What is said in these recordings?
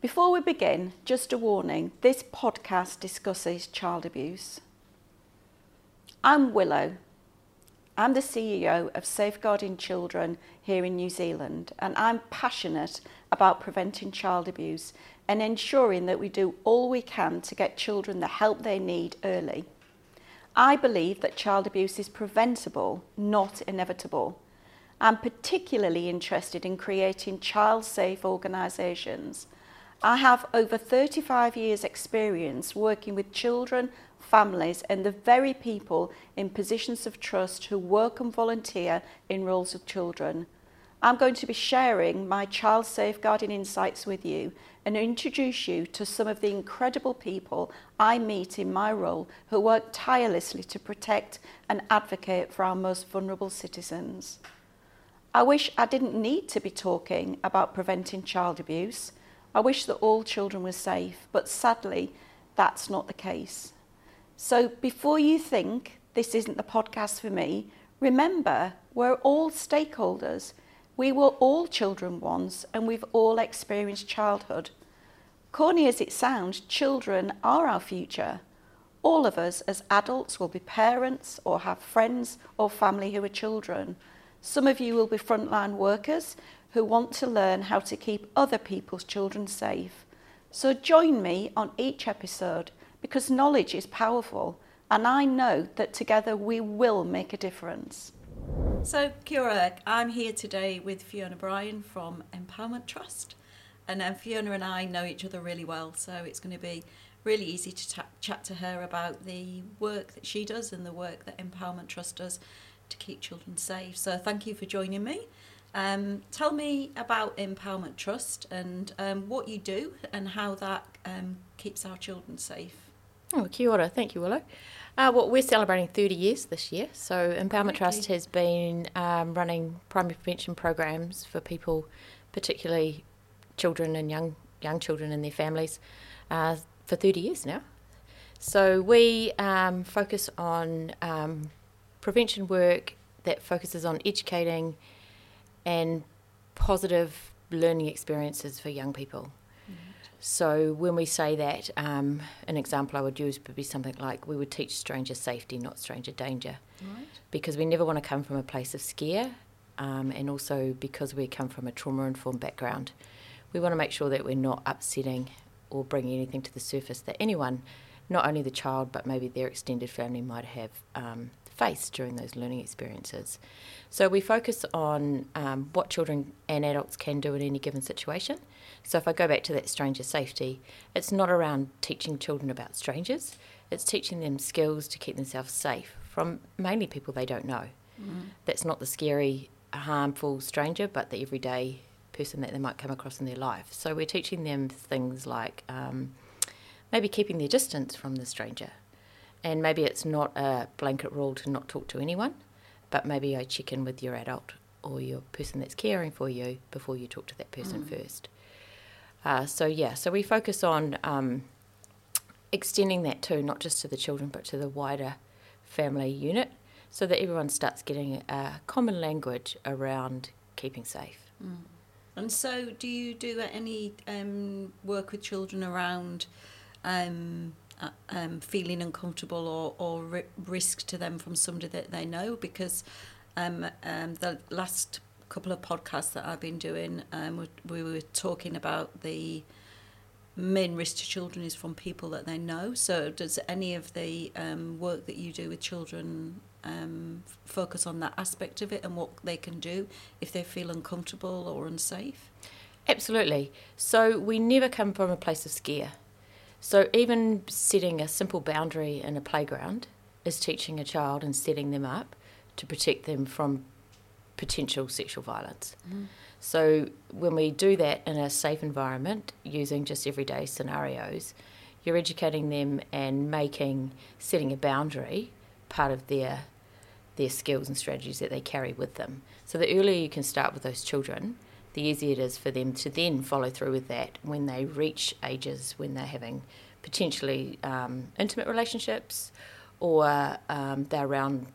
Before we begin, just a warning this podcast discusses child abuse. I'm Willow. I'm the CEO of Safeguarding Children here in New Zealand, and I'm passionate about preventing child abuse and ensuring that we do all we can to get children the help they need early. I believe that child abuse is preventable, not inevitable. I'm particularly interested in creating child safe organisations. I have over 35 years' experience working with children, families, and the very people in positions of trust who work and volunteer in roles of children. I'm going to be sharing my child safeguarding insights with you and introduce you to some of the incredible people I meet in my role who work tirelessly to protect and advocate for our most vulnerable citizens. I wish I didn't need to be talking about preventing child abuse. I wish that all children were safe, but sadly, that's not the case. So before you think this isn't the podcast for me, remember we're all stakeholders. We were all children once and we've all experienced childhood. Corny as it sounds, children are our future. All of us as adults will be parents or have friends or family who are children. Some of you will be frontline workers who want to learn how to keep other people's children safe. So join me on each episode because knowledge is powerful and I know that together we will make a difference. So, Kia ora, I'm here today with Fiona Bryan from Empowerment Trust. And um, Fiona and I know each other really well, so it's going to be really easy to ta- chat to her about the work that she does and the work that Empowerment Trust does to keep children safe. So, thank you for joining me. Um, tell me about Empowerment Trust and um, what you do and how that um, keeps our children safe. Oh, kia ora. Thank you, Willow. Uh, well, we're celebrating 30 years this year. So, Empowerment Trust has been um, running primary prevention programs for people, particularly children and young young children and their families, uh, for 30 years now. So, we um, focus on um, prevention work that focuses on educating and positive learning experiences for young people. So when we say that, um, an example I would use would be something like we would teach stranger safety, not stranger danger, right. because we never want to come from a place of scare, um, and also because we come from a trauma-informed background, we want to make sure that we're not upsetting or bringing anything to the surface that anyone, not only the child but maybe their extended family, might have um, faced during those learning experiences. So we focus on um, what children and adults can do in any given situation so if I go back to that stranger safety, it's not around teaching children about strangers, it's teaching them skills to keep themselves safe from mainly people they don't know. Mm. That's not the scary, harmful stranger, but the everyday person that they might come across in their life. So we're teaching them things like um, maybe keeping their distance from the stranger. And maybe it's not a blanket rule to not talk to anyone, but maybe I check in with your adult or your person that's caring for you before you talk to that person mm. first. Uh, so yeah, so we focus on um, extending that too, not just to the children but to the wider family unit, so that everyone starts getting a common language around keeping safe. Mm. And so, do you do any um, work with children around um, um, feeling uncomfortable or, or ri- risk to them from somebody that they know? Because um, um, the last couple of podcasts that I've been doing, um, we, we were talking about the main risk to children is from people that they know. So, does any of the um, work that you do with children um, focus on that aspect of it and what they can do if they feel uncomfortable or unsafe? Absolutely. So, we never come from a place of scare. So, even setting a simple boundary in a playground is teaching a child and setting them up to protect them from potential sexual violence. Mm. So when we do that in a safe environment using just everyday scenarios, you're educating them and making setting a boundary part of their their skills and strategies that they carry with them. So the earlier you can start with those children, the easier it is for them to then follow through with that when they reach ages when they're having potentially um, intimate relationships or um, they're around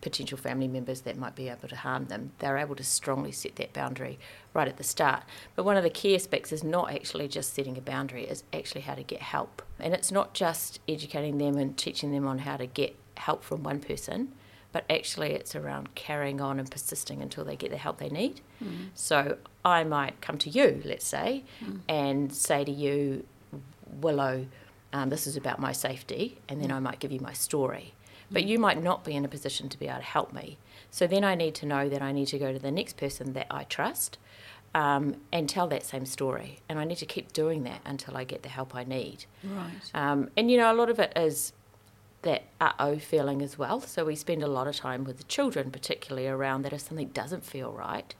potential family members that might be able to harm them, they're able to strongly set that boundary right at the start. But one of the key aspects is not actually just setting a boundary, it's actually how to get help. And it's not just educating them and teaching them on how to get help from one person, but actually it's around carrying on and persisting until they get the help they need. Mm. So I might come to you, let's say, Mm. and say to you, Willow, um, this is about my safety, and then Mm. I might give you my story. But you might not be in a position to be able to help me. So then I need to know that I need to go to the next person that I trust um, and tell that same story. And I need to keep doing that until I get the help I need. Right. Um, and you know, a lot of it is that uh oh feeling as well. So we spend a lot of time with the children, particularly around that if something doesn't feel right,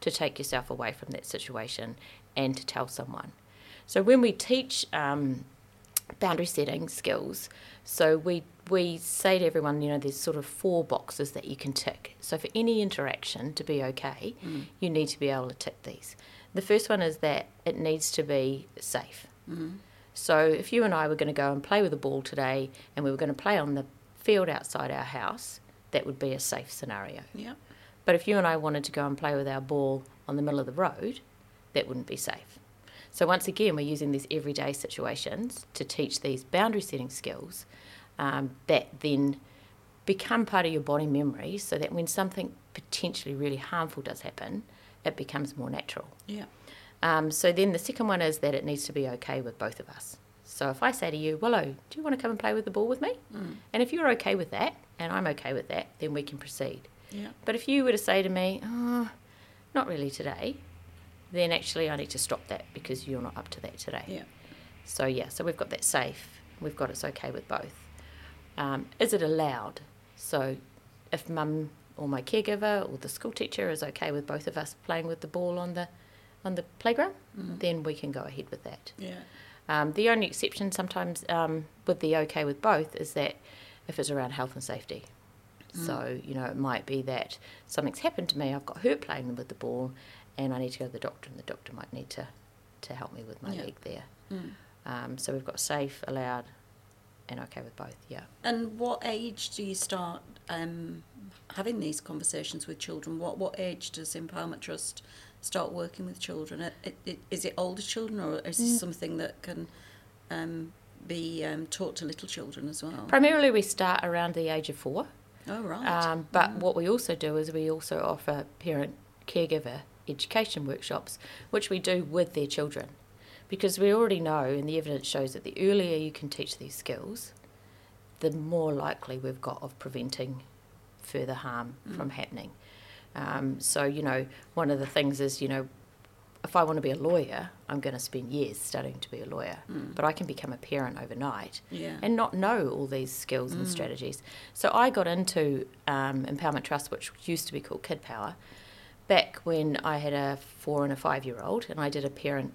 to take yourself away from that situation and to tell someone. So when we teach um, boundary setting skills, so we we say to everyone, you know, there's sort of four boxes that you can tick. So for any interaction to be okay, Mm. you need to be able to tick these. The first one is that it needs to be safe. Mm. So if you and I were going to go and play with a ball today and we were going to play on the field outside our house, that would be a safe scenario. Yeah. But if you and I wanted to go and play with our ball on the middle of the road, that wouldn't be safe. So once again, we're using these everyday situations to teach these boundary setting skills um, that then become part of your body memory so that when something potentially really harmful does happen, it becomes more natural. Yeah. Um, so then the second one is that it needs to be okay with both of us. So if I say to you, Willow, do you want to come and play with the ball with me? Mm. And if you're okay with that, and I'm okay with that, then we can proceed. Yeah. But if you were to say to me, oh, not really today, then actually I need to stop that because you're not up to that today. Yeah. So yeah, so we've got that safe. We've got it's okay with both. Um, is it allowed? So if mum or my caregiver or the school teacher is okay with both of us playing with the ball on the on the playground, Mm. then we can go ahead with that. Yeah. Um, the only exception sometimes um, with the okay with both is that if it's around health and safety. So, you know, it might be that something's happened to me, I've got hurt playing with the ball, and I need to go to the doctor, and the doctor might need to, to help me with my Yeah. leg there. Mm. Um, so we've got safe, allowed, and okay with both, yeah. And what age do you start um, having these conversations with children? What what age does Empowerment Trust start working with children? It, it, is it older children, or is Mm. this something that can um, be um, taught to little children as well? Primarily, we start around the age of four. oh right. Um, but Mm. what we also do is we also offer parent caregiver education workshops, which we do with their children. Because we already know, and the evidence shows that the earlier you can teach these skills, the more likely we've got of preventing further harm Mm. from happening. Um, so, you know, one of the things is, you know, if I want to be a lawyer, I'm going to spend years studying to be a lawyer. Mm. But I can become a parent overnight yeah. and not know all these skills and Mm. strategies. So I got into um, Empowerment Trust, which used to be called Kid Power, back when I had a four and a five year old, and I did a parent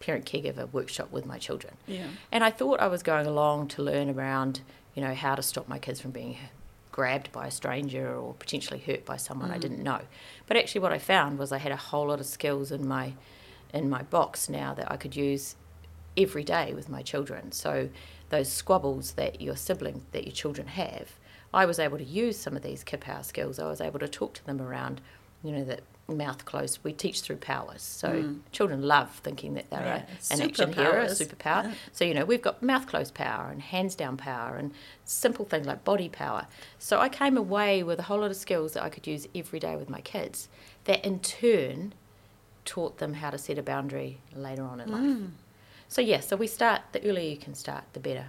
parent caregiver workshop with my children. yeah. And I thought I was going along to learn around, you know, how to stop my kids from being grabbed by a stranger or potentially hurt by someone I Mm. didn't know. But actually, what I found was I had a whole lot of skills in my in my box now that I could use every day with my children. So those squabbles that your sibling, that your children have, I was able to use some of these kid power skills. I was able to talk to them around, you know, that mouth closed. We teach through powers. So Mm. children love thinking that they're Yeah, a, an action hero, a superpower. Yeah. So, you know, we've got mouth closed power and hands down power and simple things like body power. So I came away with a whole lot of skills that I could use every day with my kids that in turn taught them how to set a boundary later on in life. Mm. So, yeah, so we start, the earlier you can start, the better.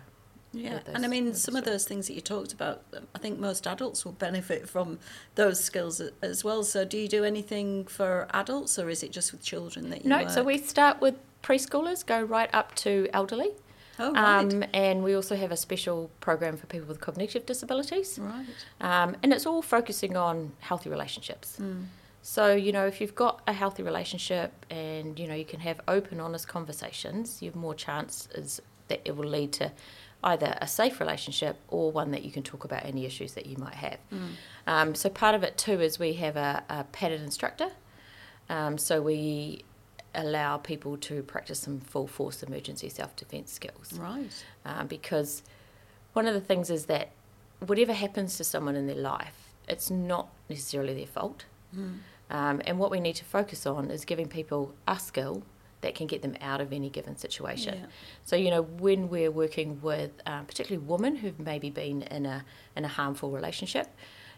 Yeah, and I mean, some of those things that you talked about, um, I think most adults will benefit from those skills as well. So, do you do anything for adults, or is it just with children that you No, work? so we start with preschoolers, go right up to elderly. Oh, right. Um, and we also have a special program for people with cognitive disabilities. right. Um, and it's all focusing on healthy relationships. Mm. So, you know, if you've got a healthy relationship and, you know, you can have open, honest conversations, you have more chances that it will lead to either a safe relationship or one that you can talk about any issues that you might have. Mm. Um, so, part of it too is we have a, a padded instructor. Um, so, we allow people to practice some full force emergency self defense skills Right. um, because one of the things is that whatever happens to someone in their life, it's not necessarily their fault. Mm. Um, and what we need to focus on is giving people a skill that can get them out of any given situation. Yeah. So you know when we're working with um, particularly women who've maybe been in a in a harmful relationship,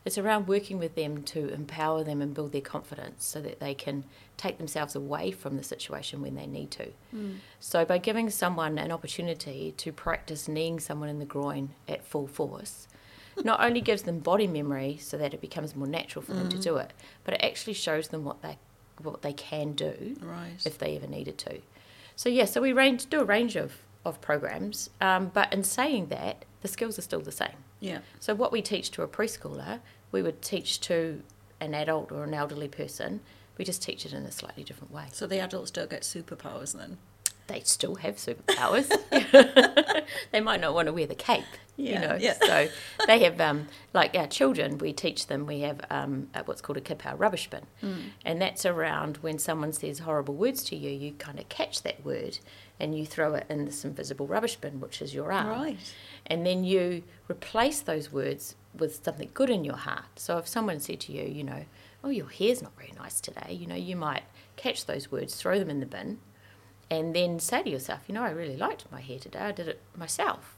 it's around working with them to empower them and build their confidence so that they can take themselves away from the situation when they need to. Mm. So by giving someone an opportunity to practice kneeing someone in the groin at full force, not only gives them body memory so that it becomes more natural for them to do it, but it actually shows them what they what they can do Right. if they ever needed to. So yeah, so we range, do a range of, of programs, um, but in saying that, the skills are still the same. yeah. So what we teach to a preschooler, we would teach to an adult or an elderly person. We just teach it in a slightly different way. So the adults don't get superpowers then. They still have superpowers. they might not want to wear the cape, you know. yeah. So they have, um, like our children, we teach them. We have um, what's called a Kidpower rubbish bin, Mm. and that's around when someone says horrible words to you, you kind of catch that word and you throw it in this invisible rubbish bin, which is your arm. Right. And then you replace those words with something good in your heart. So if someone said to you, you know, oh, your hair's not very nice today, you know, you might catch those words, throw them in the bin, and then say to yourself, you know, I really liked my hair today, I did it myself.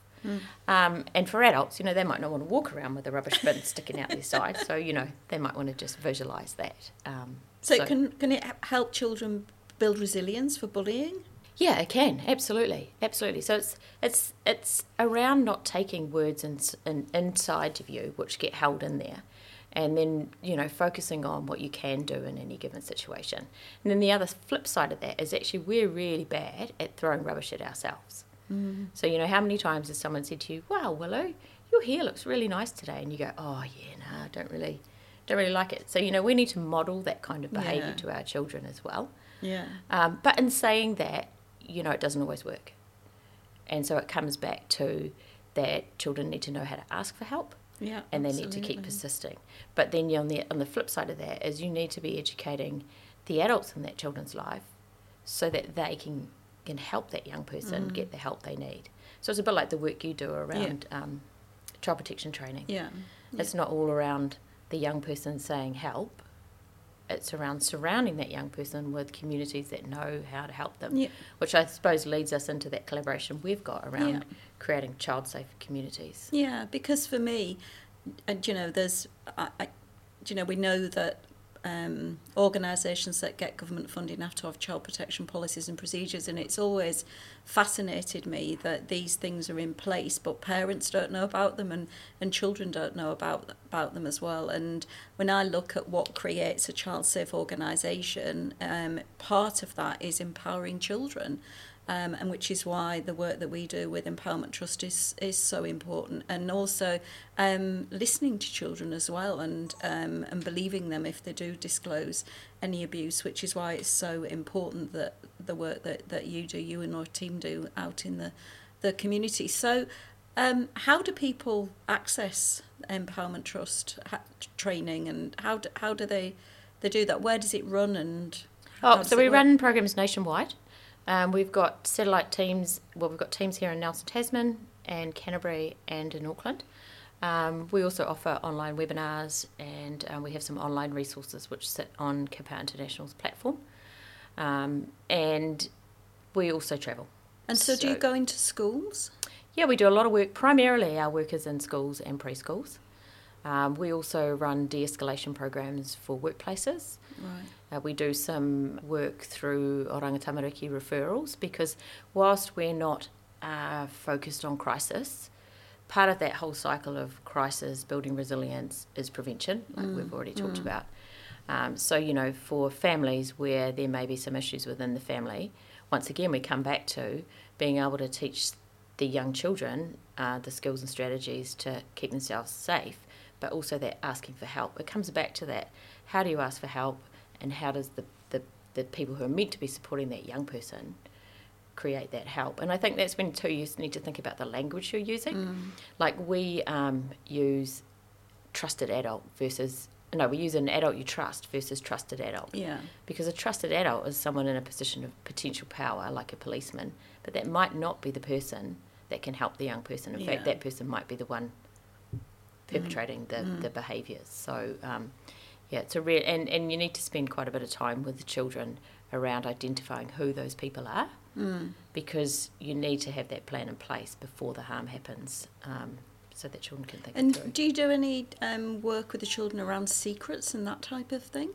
Um, and for adults, you know, they might not want to walk around with a rubbish bin sticking out their side, so, you know, they might want to just visualise that. Um, So, can can it help children build resilience for bullying? Yeah, it can absolutely, absolutely. So it's it's it's around not taking words in, in, inside of you which get held in there, and then you know focusing on what you can do in any given situation. And then the other flip side of that is actually we're really bad at throwing rubbish at ourselves. So you know how many times has someone said to you, "Wow, Willow, your hair looks really nice today," and you go, "Oh yeah, no, I don't really." Don't really like it. So, you know, we need to model that kind of behaviour Yeah. to our children as well. Yeah. Um, but in saying that, you know, it doesn't always work. And so it comes back to that children need to know how to ask for help Yeah. and they need to keep persisting. But then on the on the flip side of that is you need to be educating the adults in that children's life so that they can can help that young person Mm. get the help they need. So it's a bit like the work you do around um, child protection training. Yeah. It's not all around the young person saying help. It's around surrounding that young person with communities that know how to help them, Yeah. which I suppose leads us into that collaboration we've got around Yeah. creating child safe communities. Yeah, because for me, and you know, there's, I, I, you know, we know that um, organisations that get government funding have to have child protection policies and procedures and it's always fascinated me that these things are in place but parents don't know about them and, and children don't know about, about them as well. And when I look at what creates a child safe organisation um, part of that is empowering children. Um, and which is why the work that we do with Empowerment Trust is, is so important. And also um, listening to children as well and, um, and believing them if they do disclose any abuse, which is why it's so important that the work that, that you do, you and your team do out in the, the community. So, um, how do people access Empowerment Trust ha- training and how do, how do they, they do that? Where does it run and Oh, so we work? run programs nationwide. Um, we've got satellite teams. Well, we've got teams here in Nelson Tasman and Canterbury and in Auckland. Um, we also offer online webinars and um, we have some online resources which sit on Kidpower International's platform. Um, and we also travel. And so, do you go into schools? Yeah, we do a lot of work. Primarily, our work is in schools and preschools. Um, we also run de escalation programs for workplaces. Right. Uh, we do some work through Oranga Tamariki referrals because whilst we're not uh, focused on crisis, part of that whole cycle of crisis, building resilience, is prevention, like we've already talked about. Um, so, you know, for families where there may be some issues within the family, once again, we come back to being able to teach the young children uh, the skills and strategies to keep themselves safe, but also that asking for help. It comes back to that how do you ask for help, and how does the, the, the people who are meant to be supporting that young person create that help? And I think that's when too you need to think about the language you're using. Like we um, use trusted adult versus no, we use an adult you trust versus trusted adult. Yeah. Because a trusted adult is someone in a position of potential power, like a policeman, but that might not be the person that can help the young person. In Yeah. fact, that person might be the one perpetrating the, the behaviours. So, um, yeah, it's a real, and, and you need to spend quite a bit of time with the children around identifying who those people are because you need to have that plan in place before the harm happens um, so that children can think it. And do you do any um, work with the children around secrets and that type of thing?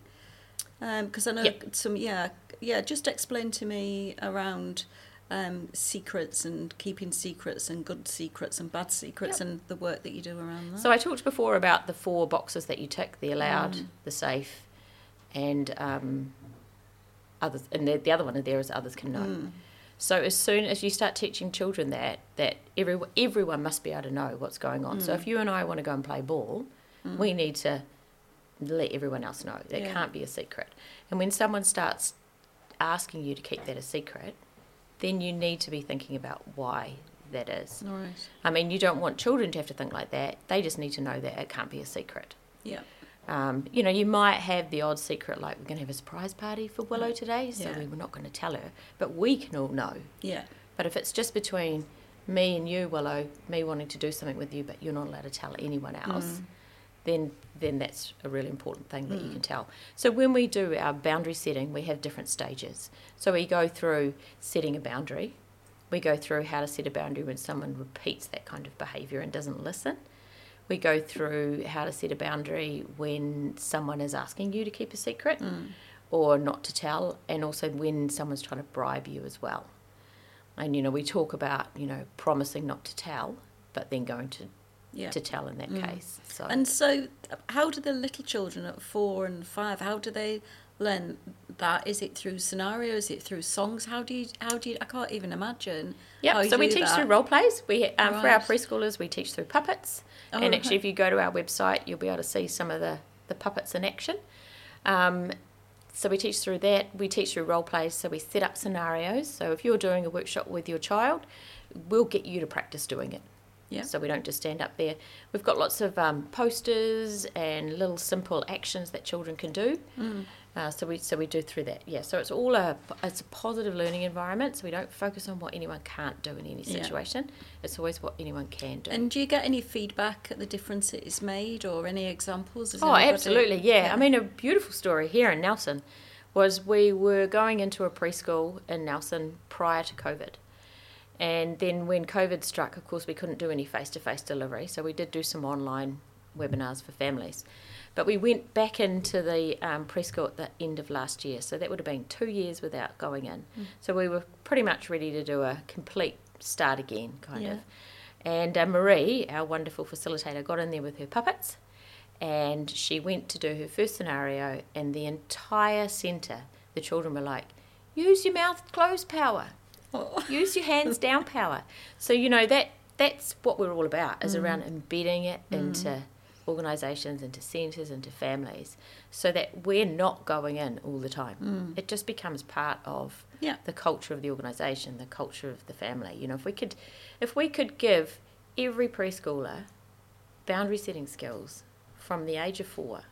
Because I know Yep. some, yeah, yeah. Just explain to me around um, secrets and keeping secrets and good secrets and bad secrets Yep. and the work that you do around that. So I talked before about the four boxes that you tick: the allowed, Mm. the safe, and um, others. And the, the other one there is others can know. Mm. So as soon as you start teaching children that that every, everyone must be able to know what's going on. Mm. So if you and I want to go and play ball, we need to let everyone else know. That Yeah. can't be a secret. And when someone starts asking you to keep that a secret, then you need to be thinking about why that is. Right. I mean, you don't want children to have to think like that. They just need to know that it can't be a secret. Yeah. Um, you know, you might have the odd secret, like we're going to have a surprise party for Willow today, so Yeah. we we're not going to tell her, but we can all know. Yeah. But if it's just between me and you, Willow, me wanting to do something with you, but you're not allowed to tell anyone else, then then that's a really important thing that you can mm. tell. So when we do our boundary setting, we have different stages. So we go through setting a boundary. We go through how to set a boundary when someone repeats that kind of behaviour and doesn't listen. We go through how to set a boundary when someone is asking you to keep a secret mm. or not to tell, and also when someone's trying to bribe you as well. And you know, we talk about you know promising not to tell, but then going to Yeah. to tell in that case. So And so, how do the little children at four and five? How do they learn that? Is it through scenarios? Is it through songs? How do you? How do you? I can't even imagine. yeah, so we teach that. through role plays. We um, for our preschoolers we teach through puppets, Oh, and actually, right. if you go to our website, you'll be able to see some of the the puppets in action. Um, so we teach through that. We teach through role plays. So we set up scenarios. So if you're doing a workshop with your child, we'll get you to practice doing it. Yeah. So we don't just stand up there. We've got lots of um, posters and little simple actions that children can do. Mm. Uh, so we so we do through that. Yeah. So it's all a it's a positive learning environment. So we don't focus on what anyone can't do in any Yeah. situation. It's always what anyone can do. And do you get any feedback at the difference it is made, or any examples? Has Oh, absolutely, yeah. Yeah. I mean, a beautiful story here in Nelson was we were going into a preschool in Nelson prior to COVID. And then when COVID struck, of course, we couldn't do any face to face delivery. So we did do some online webinars for families. But we went back into the um, preschool at the end of last year. So that would have been two years without going in. So we were pretty much ready to do a complete start again, kind Yeah. of. And uh, Marie, our wonderful facilitator, got in there with her puppets and she went to do her first scenario, and the entire centre, the children were like, use your mouth closed power, Oh. use your hands down power. So, you know, that that's what we're all about, is mm. around embedding it mm. into organisations, into centres, into families, so that we're not going in all the time. Mm. It just becomes part of Yeah. the culture of the organisation, the culture of the family. You know, if we could, if we could give every preschooler boundary setting skills from the age of four,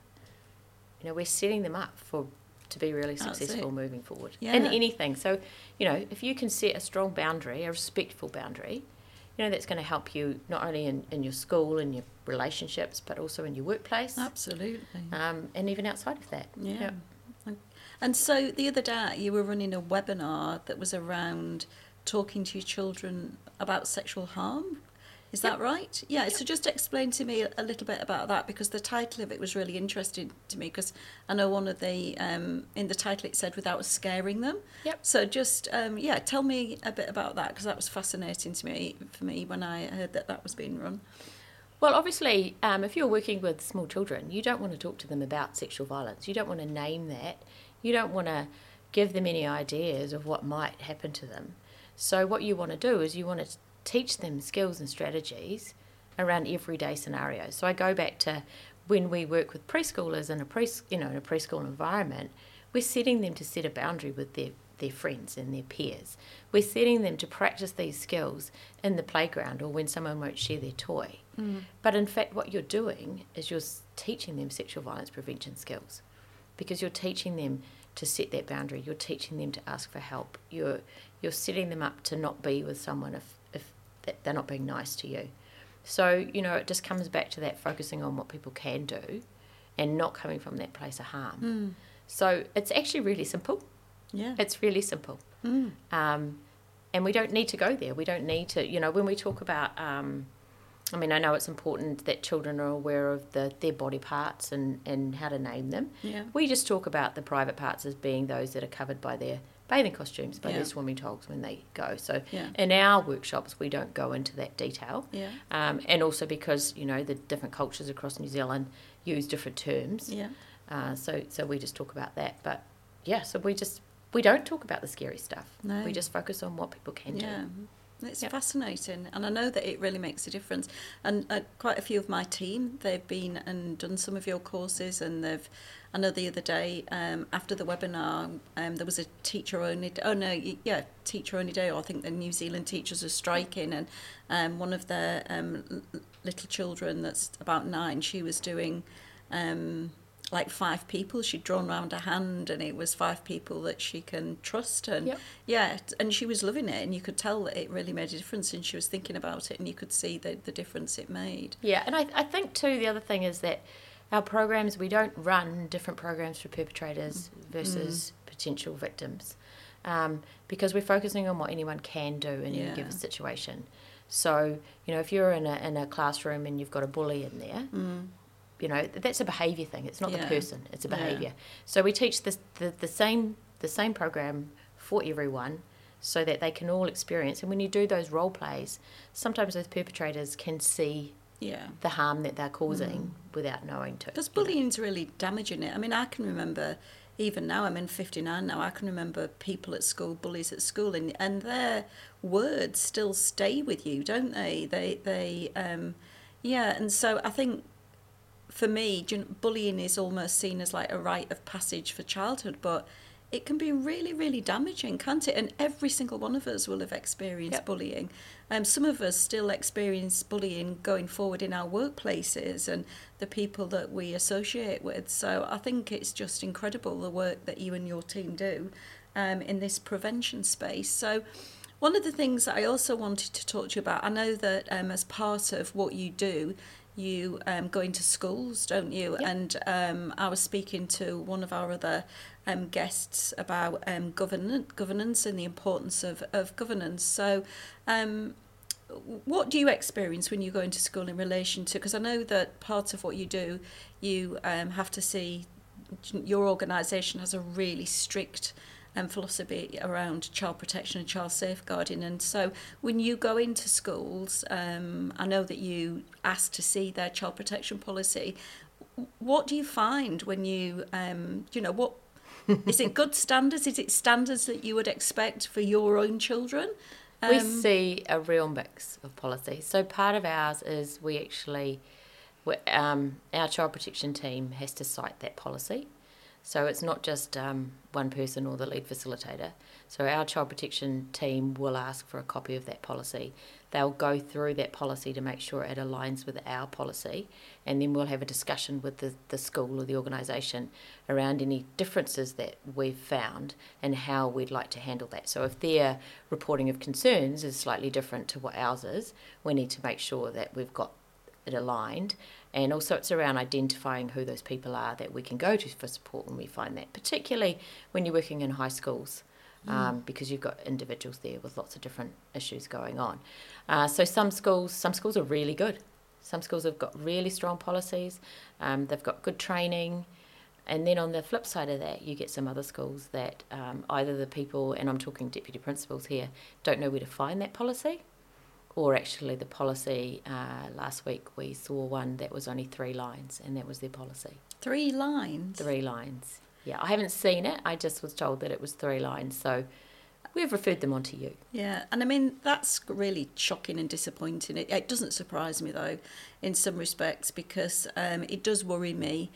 you know, we're setting them up for to be really successful moving forward in Yeah. anything. So, you know, if you can set a strong boundary, a respectful boundary, you know, that's going to help you not only in, in your school and your relationships, but also in your workplace, Absolutely. um, and even outside of that. Yeah. And so the other day you were running a webinar that was around talking to your children about sexual harm. Is that right? Yeah. So just explain to me a little bit about that because the title of it was really interesting to me because I know one of the um, in the title it said without scaring them. Yep. So just um, yeah, tell me a bit about that because that was fascinating to me for me when I heard that that was being run. Well, obviously, um, if you're working with small children, you don't want to talk to them about sexual violence. You don't want to name that. You don't want to give them any ideas of what might happen to them. So, what you want to do is you want to teach them skills and strategies around everyday scenarios. So, I go back to when we work with preschoolers in a pre, you know, in a preschool environment, we're setting them to set a boundary with their their friends and their peers. We're setting them to practice these skills in the playground or when someone won't share their toy. Mm. But in fact, what you're doing is you're teaching them sexual violence prevention skills because you're teaching them to set that boundary. You're teaching them to ask for help. You're you're setting them up to not be with someone if if th- they're not being nice to you. So, you know, it just comes back to that focusing on what people can do and not coming from that place of harm. Mm. So it's actually really simple. Yeah. It's really simple. Mm. Um, and we don't need to go there. We don't need to, you know, when we talk about, um, I mean, I know it's important that children are aware of the, their body parts and, and how to name them. Yeah. We just talk about the private parts as being those that are covered by their bathing costumes, by Yeah. their swimming togs when they go. So Yeah. in our workshops, we don't go into that detail. Yeah. Um, and also because, you know, the different cultures across New Zealand use different terms. Yeah. Uh, so, so we just talk about that. But yeah, so we just, we don't talk about the scary stuff. No. We just focus on what people can Yeah. do. It's Yep. fascinating, and I know that it really makes a difference. And uh, quite a few of my team, they've been and done some of your courses, and they've. I know the other day um, after the webinar, um, there was a teacher only. Oh no, yeah, teacher only day. Or I think the New Zealand teachers are striking, and um, one of their um, little children, that's about nine, she was doing. Um, like five people she'd drawn around a hand and it was five people that she can trust and Yep. yeah and she was loving it and you could tell that it really made a difference and she was thinking about it and you could see the, the difference it made Yeah, and I, I think too the other thing is that our programs we don't run different programs for perpetrators versus potential victims, um, because we're focusing on what anyone can do in Yeah. any given situation. So you know if you're in a in a classroom and you've got a bully in there, mm. you know that's a behaviour thing. It's not Yeah. the person; it's a Yeah. behaviour. So we teach this the, the same the same program for everyone. So that they can all experience, and when you do those role plays, sometimes those perpetrators can see yeah the harm that they're causing without knowing to. because you know. bullying's really damaging it i mean i can remember even now i'm in 59 now i can remember people at school bullies at school and, and their words still stay with you don't they they they um yeah and so i think for me, do you know, bullying is almost seen as like a rite of passage for childhood, but it can be really, really damaging, can't it? And every single one of us will have experienced Yep. bullying. Um, some of us still experience bullying going forward in our workplaces and the people that we associate with. So I think it's just incredible the work that you and your team do um, in this prevention space. So one of the things that I also wanted to talk to you about, I know that um, as part of what you do, you um, go into schools, don't you? Yep. And um, I was speaking to one of our other um, guests about um, governance, governance and the importance of, of governance. So, um, what do you experience when you go into school in relation to? Because I know that part of what you do, you um, have to see your organisation has a really strict um, philosophy around child protection and child safeguarding. And so when you go into schools, um, I know that you ask to see their child protection policy. What do you find when you, um, you know, what is it good standards? Is it standards that you would expect for your own children? we Um, see a real mix of policy. So part of ours is we actually, um, our child protection team has to sight that policy. So it's not just um, one person or the lead facilitator. So our child protection team will ask for a copy of that policy. They'll go through that policy to make sure it aligns with our policy, and then we'll have a discussion with the, the school or the organisation around any differences that we've found and how we'd like to handle that. So if their reporting of concerns is slightly different to what ours is, we need to make sure that we've got it aligned. And also, it's around identifying who those people are that we can go to for support when we find that, particularly when you're working in high schools, um, because you've got individuals there with lots of different issues going on. Uh, so some schools, some schools are really good. Some schools have got really strong policies. Um, they've got good training. And then on the flip side of that, you get some other schools that um, either the people, and I'm talking deputy principals here, don't know where to find that policy, or actually the policy. Uh, last week we saw one that was only three lines, and that was their policy. Three lines. Three lines. Yeah, I haven't seen it. I just was told that it was three lines. So we've referred them on to you. Yeah, and I mean that's really shocking and disappointing. It, it doesn't surprise me though, in some respects, because um, it does worry me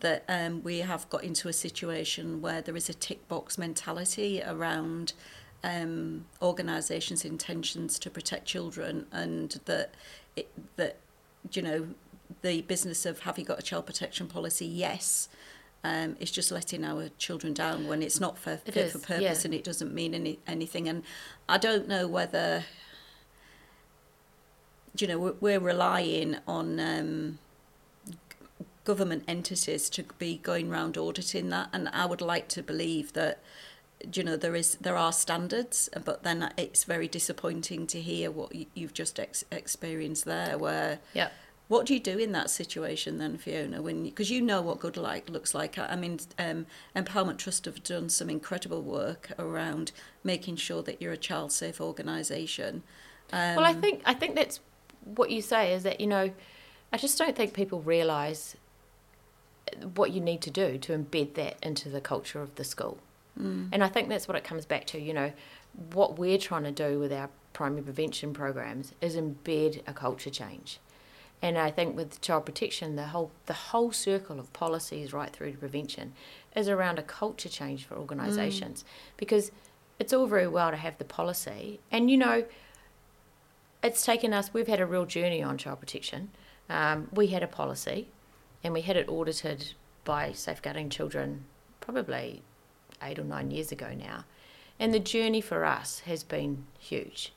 that um, we have got into a situation where there is a tick box mentality around um, organisations' intentions to protect children, and that it, that you know the business of have you got a child protection policy? Yes. Um, it's just letting our children down when it's not for, It fit is, for purpose yeah. and it doesn't mean any, anything. And I don't know whether you know, we're, we're relying on um, government entities to be going around auditing that, and I would like to believe that you know there is there are standards but then it's very disappointing to hear what you've just ex- experienced there where yeah. what do you do in that situation then fiona when because you know what good like looks like. I mean um, empowerment trust have done some incredible work around making sure that you're a child safe organization um, well i think i think that's what you say is that you know i just don't think people realize what you need to do to embed that into the culture of the school. Mm. And I think that's what it comes back to. You know, what we're trying to do with our primary prevention programs is embed a culture change. And I think with child protection, the whole the whole circle of policies right through to prevention is around a culture change for organisations mm. because it's all very well to have the policy, and you know, it's taken us. We've had a real journey on child protection. Um, we had a policy and we had it audited by Safeguarding Children probably eight or nine years ago now. And the journey for us has been huge.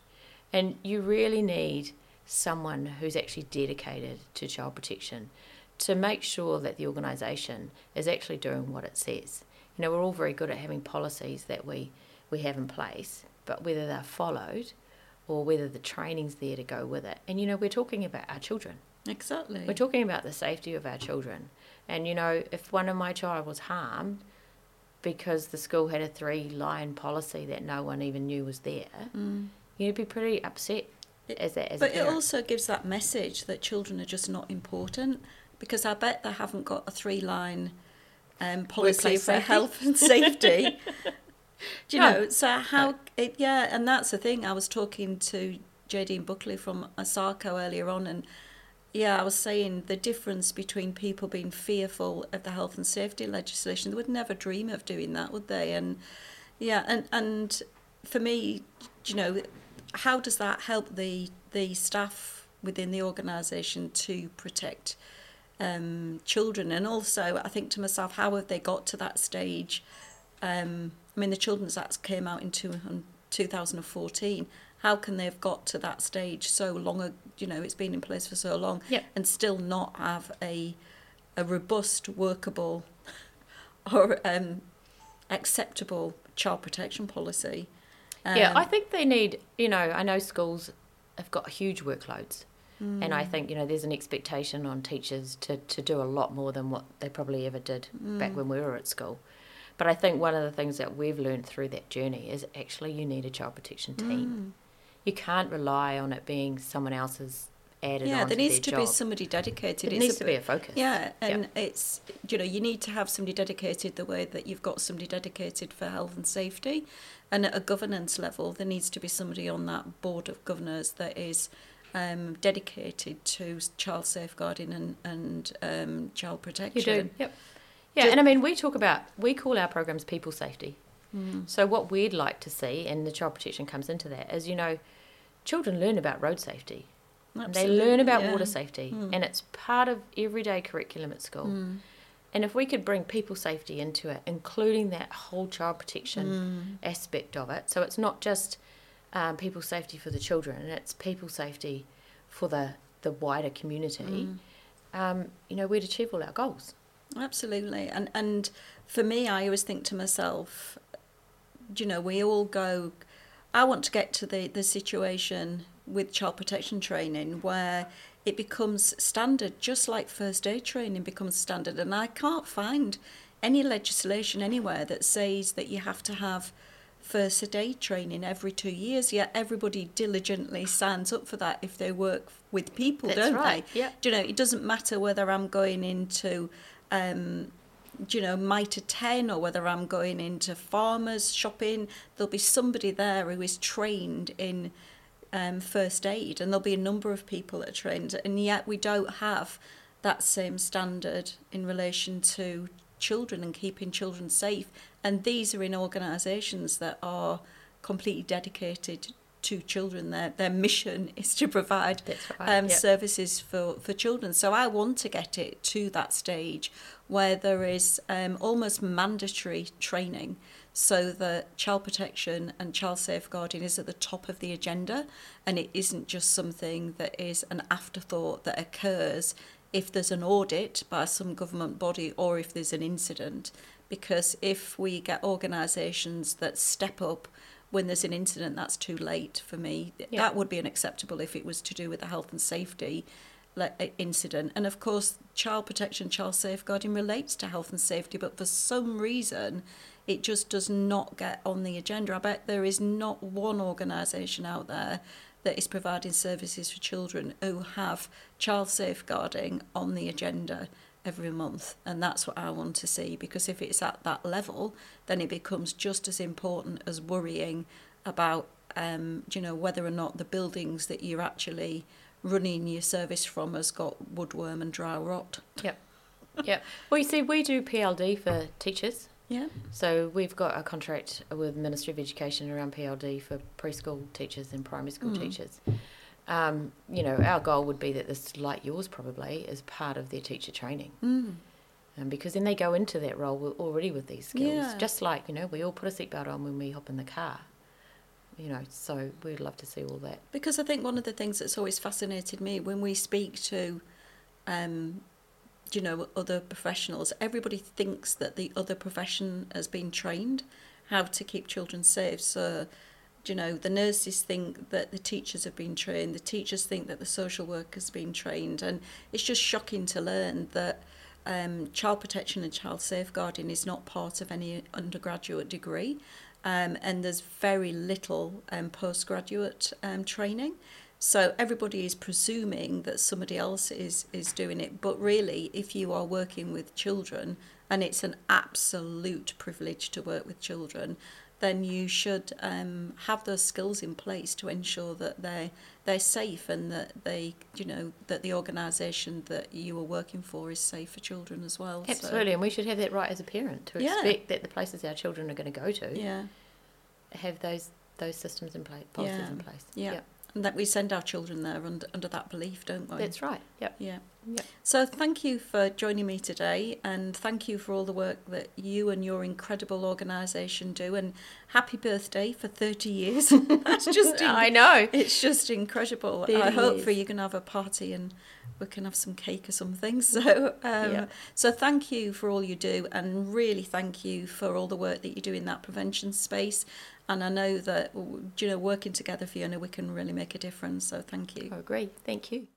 And you really need someone who's actually dedicated to child protection to make sure that the organisation is actually doing what it says. You know, we're all very good at having policies that we, we have in place, but whether they're followed or whether the training's there to go with it. And, you know, we're talking about our children. Exactly. We're talking about the safety of our children. And, you know, if one of my child was harmed because the school had a three line policy that no one even knew was there, mm. you'd be pretty upset as, a, as But it also gives that message that children are just not important because I bet they haven't got a three line um, policy for safety. health and safety. Do you no. know? So how? It, yeah, and that's the thing. I was talking to Jadine Buckley from ASACO earlier on, and yeah, I was saying the difference between people being fearful of the health and safety legislation. They would never dream of doing that, would they? And yeah, and and for me, you know, how does that help the the staff within the organisation to protect um, children? And also, I think to myself, how have they got to that stage? Um, I mean, the Children's Act came out in two, 2014 how can they have got to that stage so long you know it's been in place for so long yep. and still not have a a robust workable or um, acceptable child protection policy um, yeah i think they need you know i know schools have got huge workloads mm. and i think you know there's an expectation on teachers to, to do a lot more than what they probably ever did mm. back when we were at school but I think one of the things that we've learned through that journey is actually you need a child protection team. Mm you can't rely on it being someone else's added yeah, there needs to job. be somebody dedicated. It it's needs a, to be a focus. Yeah, and it's you know you need to have somebody dedicated the way that you've got somebody dedicated for health and safety, and at a governance level, there needs to be somebody on that board of governors that is um, dedicated to child safeguarding and and um, child protection. You do. Yep. Yeah, and I mean we talk about we call our programs people safety. Mm. So what we'd like to see, and the child protection comes into that, is you know, children learn about road safety. They learn about yeah. water safety, mm. and it's part of everyday curriculum at school. Mm. And if we could bring people safety into it, including that whole child protection mm. aspect of it, so it's not just um, people safety for the children, it's people safety for the, the wider community, mm. um, you know, we'd achieve all our goals. Absolutely. And, and for me, I always think to myself, you know, we all go, I want to get to the, the situation with child protection training where it becomes standard, just like first aid training becomes standard. And I can't find any legislation anywhere that says that you have to have first aid training every two years. Yet everybody diligently signs up for that if they work with people, That's don't right. they? Yeah. Do you know, it doesn't matter whether I'm going into um, you know, Mitre 10 or whether I'm going into farmers shopping, there'll be somebody there who is trained in um, first aid, and there'll be a number of people that are trained, and yet we don't have that same standard in relation to children and keeping children safe. And these are in organisations that are completely dedicated to children. Their their mission is to provide right. um, yep. services for, for children. So I want to get it to that stage where there is um, almost mandatory training so that child protection and child safeguarding is at the top of the agenda and it isn't just something that is an afterthought that occurs if there's an audit by some government body or if there's an incident. Because if we get organisations that step up when there's an incident, that's too late for me. Yeah. That would be unacceptable if it was to do with the health and safety uh, incident. And of course, child protection, child safeguarding relates to health and safety, but for some reason, it just does not get on the agenda. I bet there is not one organisation out there that is providing services for children who have child safeguarding on the agenda every month and that's what I want to see because if it's at that level then it becomes just as important as worrying about um, you know whether or not the buildings that you're actually running your service from has got woodworm and dry rot. Yep. Yep. Well, you see, we do PLD for teachers. Yeah. So we've got a contract with Ministry of Education around PLD for preschool teachers and primary school Mm. teachers. Um, you know, our goal would be that this, like yours probably, is part of their teacher training. Mm. And because then they go into that role already with these skills. Yeah. Just like, you know, we all put a seatbelt on when we hop in the car. You know, so we'd love to see all that. Because I think one of the things that's always fascinated me when we speak to, um, you know, other professionals, everybody thinks that the other profession has been trained how to keep children safe. So, you know, the nurses think that the teachers have been trained, the teachers think that the social worker's been trained, and it's just shocking to learn that um, child protection and child safeguarding is not part of any undergraduate degree. Um, and there's very little um, postgraduate um, training. So everybody is presuming that somebody else is, is doing it. But really, if you are working with children, and it's an absolute privilege to work with children, then you should um, have those skills in place to ensure that they they're safe and that they you know that the organisation that you are working for is safe for children as well. Absolutely. And we should have that right as a parent to Yeah. expect that the places our children are going to go to yeah. have those those systems in place, policies Yeah. in place. Yeah. Yep. And that we send our children there under, under that belief, don't we? That's right. Yep. Yeah. Yep. So thank you for joining me today and thank you for all the work that you and your incredible organisation do and happy birthday for 30 years. That's just in- I know. it's just incredible. It I hope for you can have a party and we can have some cake or something. So um, Yeah. so thank you for all you do and really thank you for all the work that you do in that prevention space. And I know that you know working together, Fiona, we can really make a difference. So thank you. Oh, I agree. Thank you.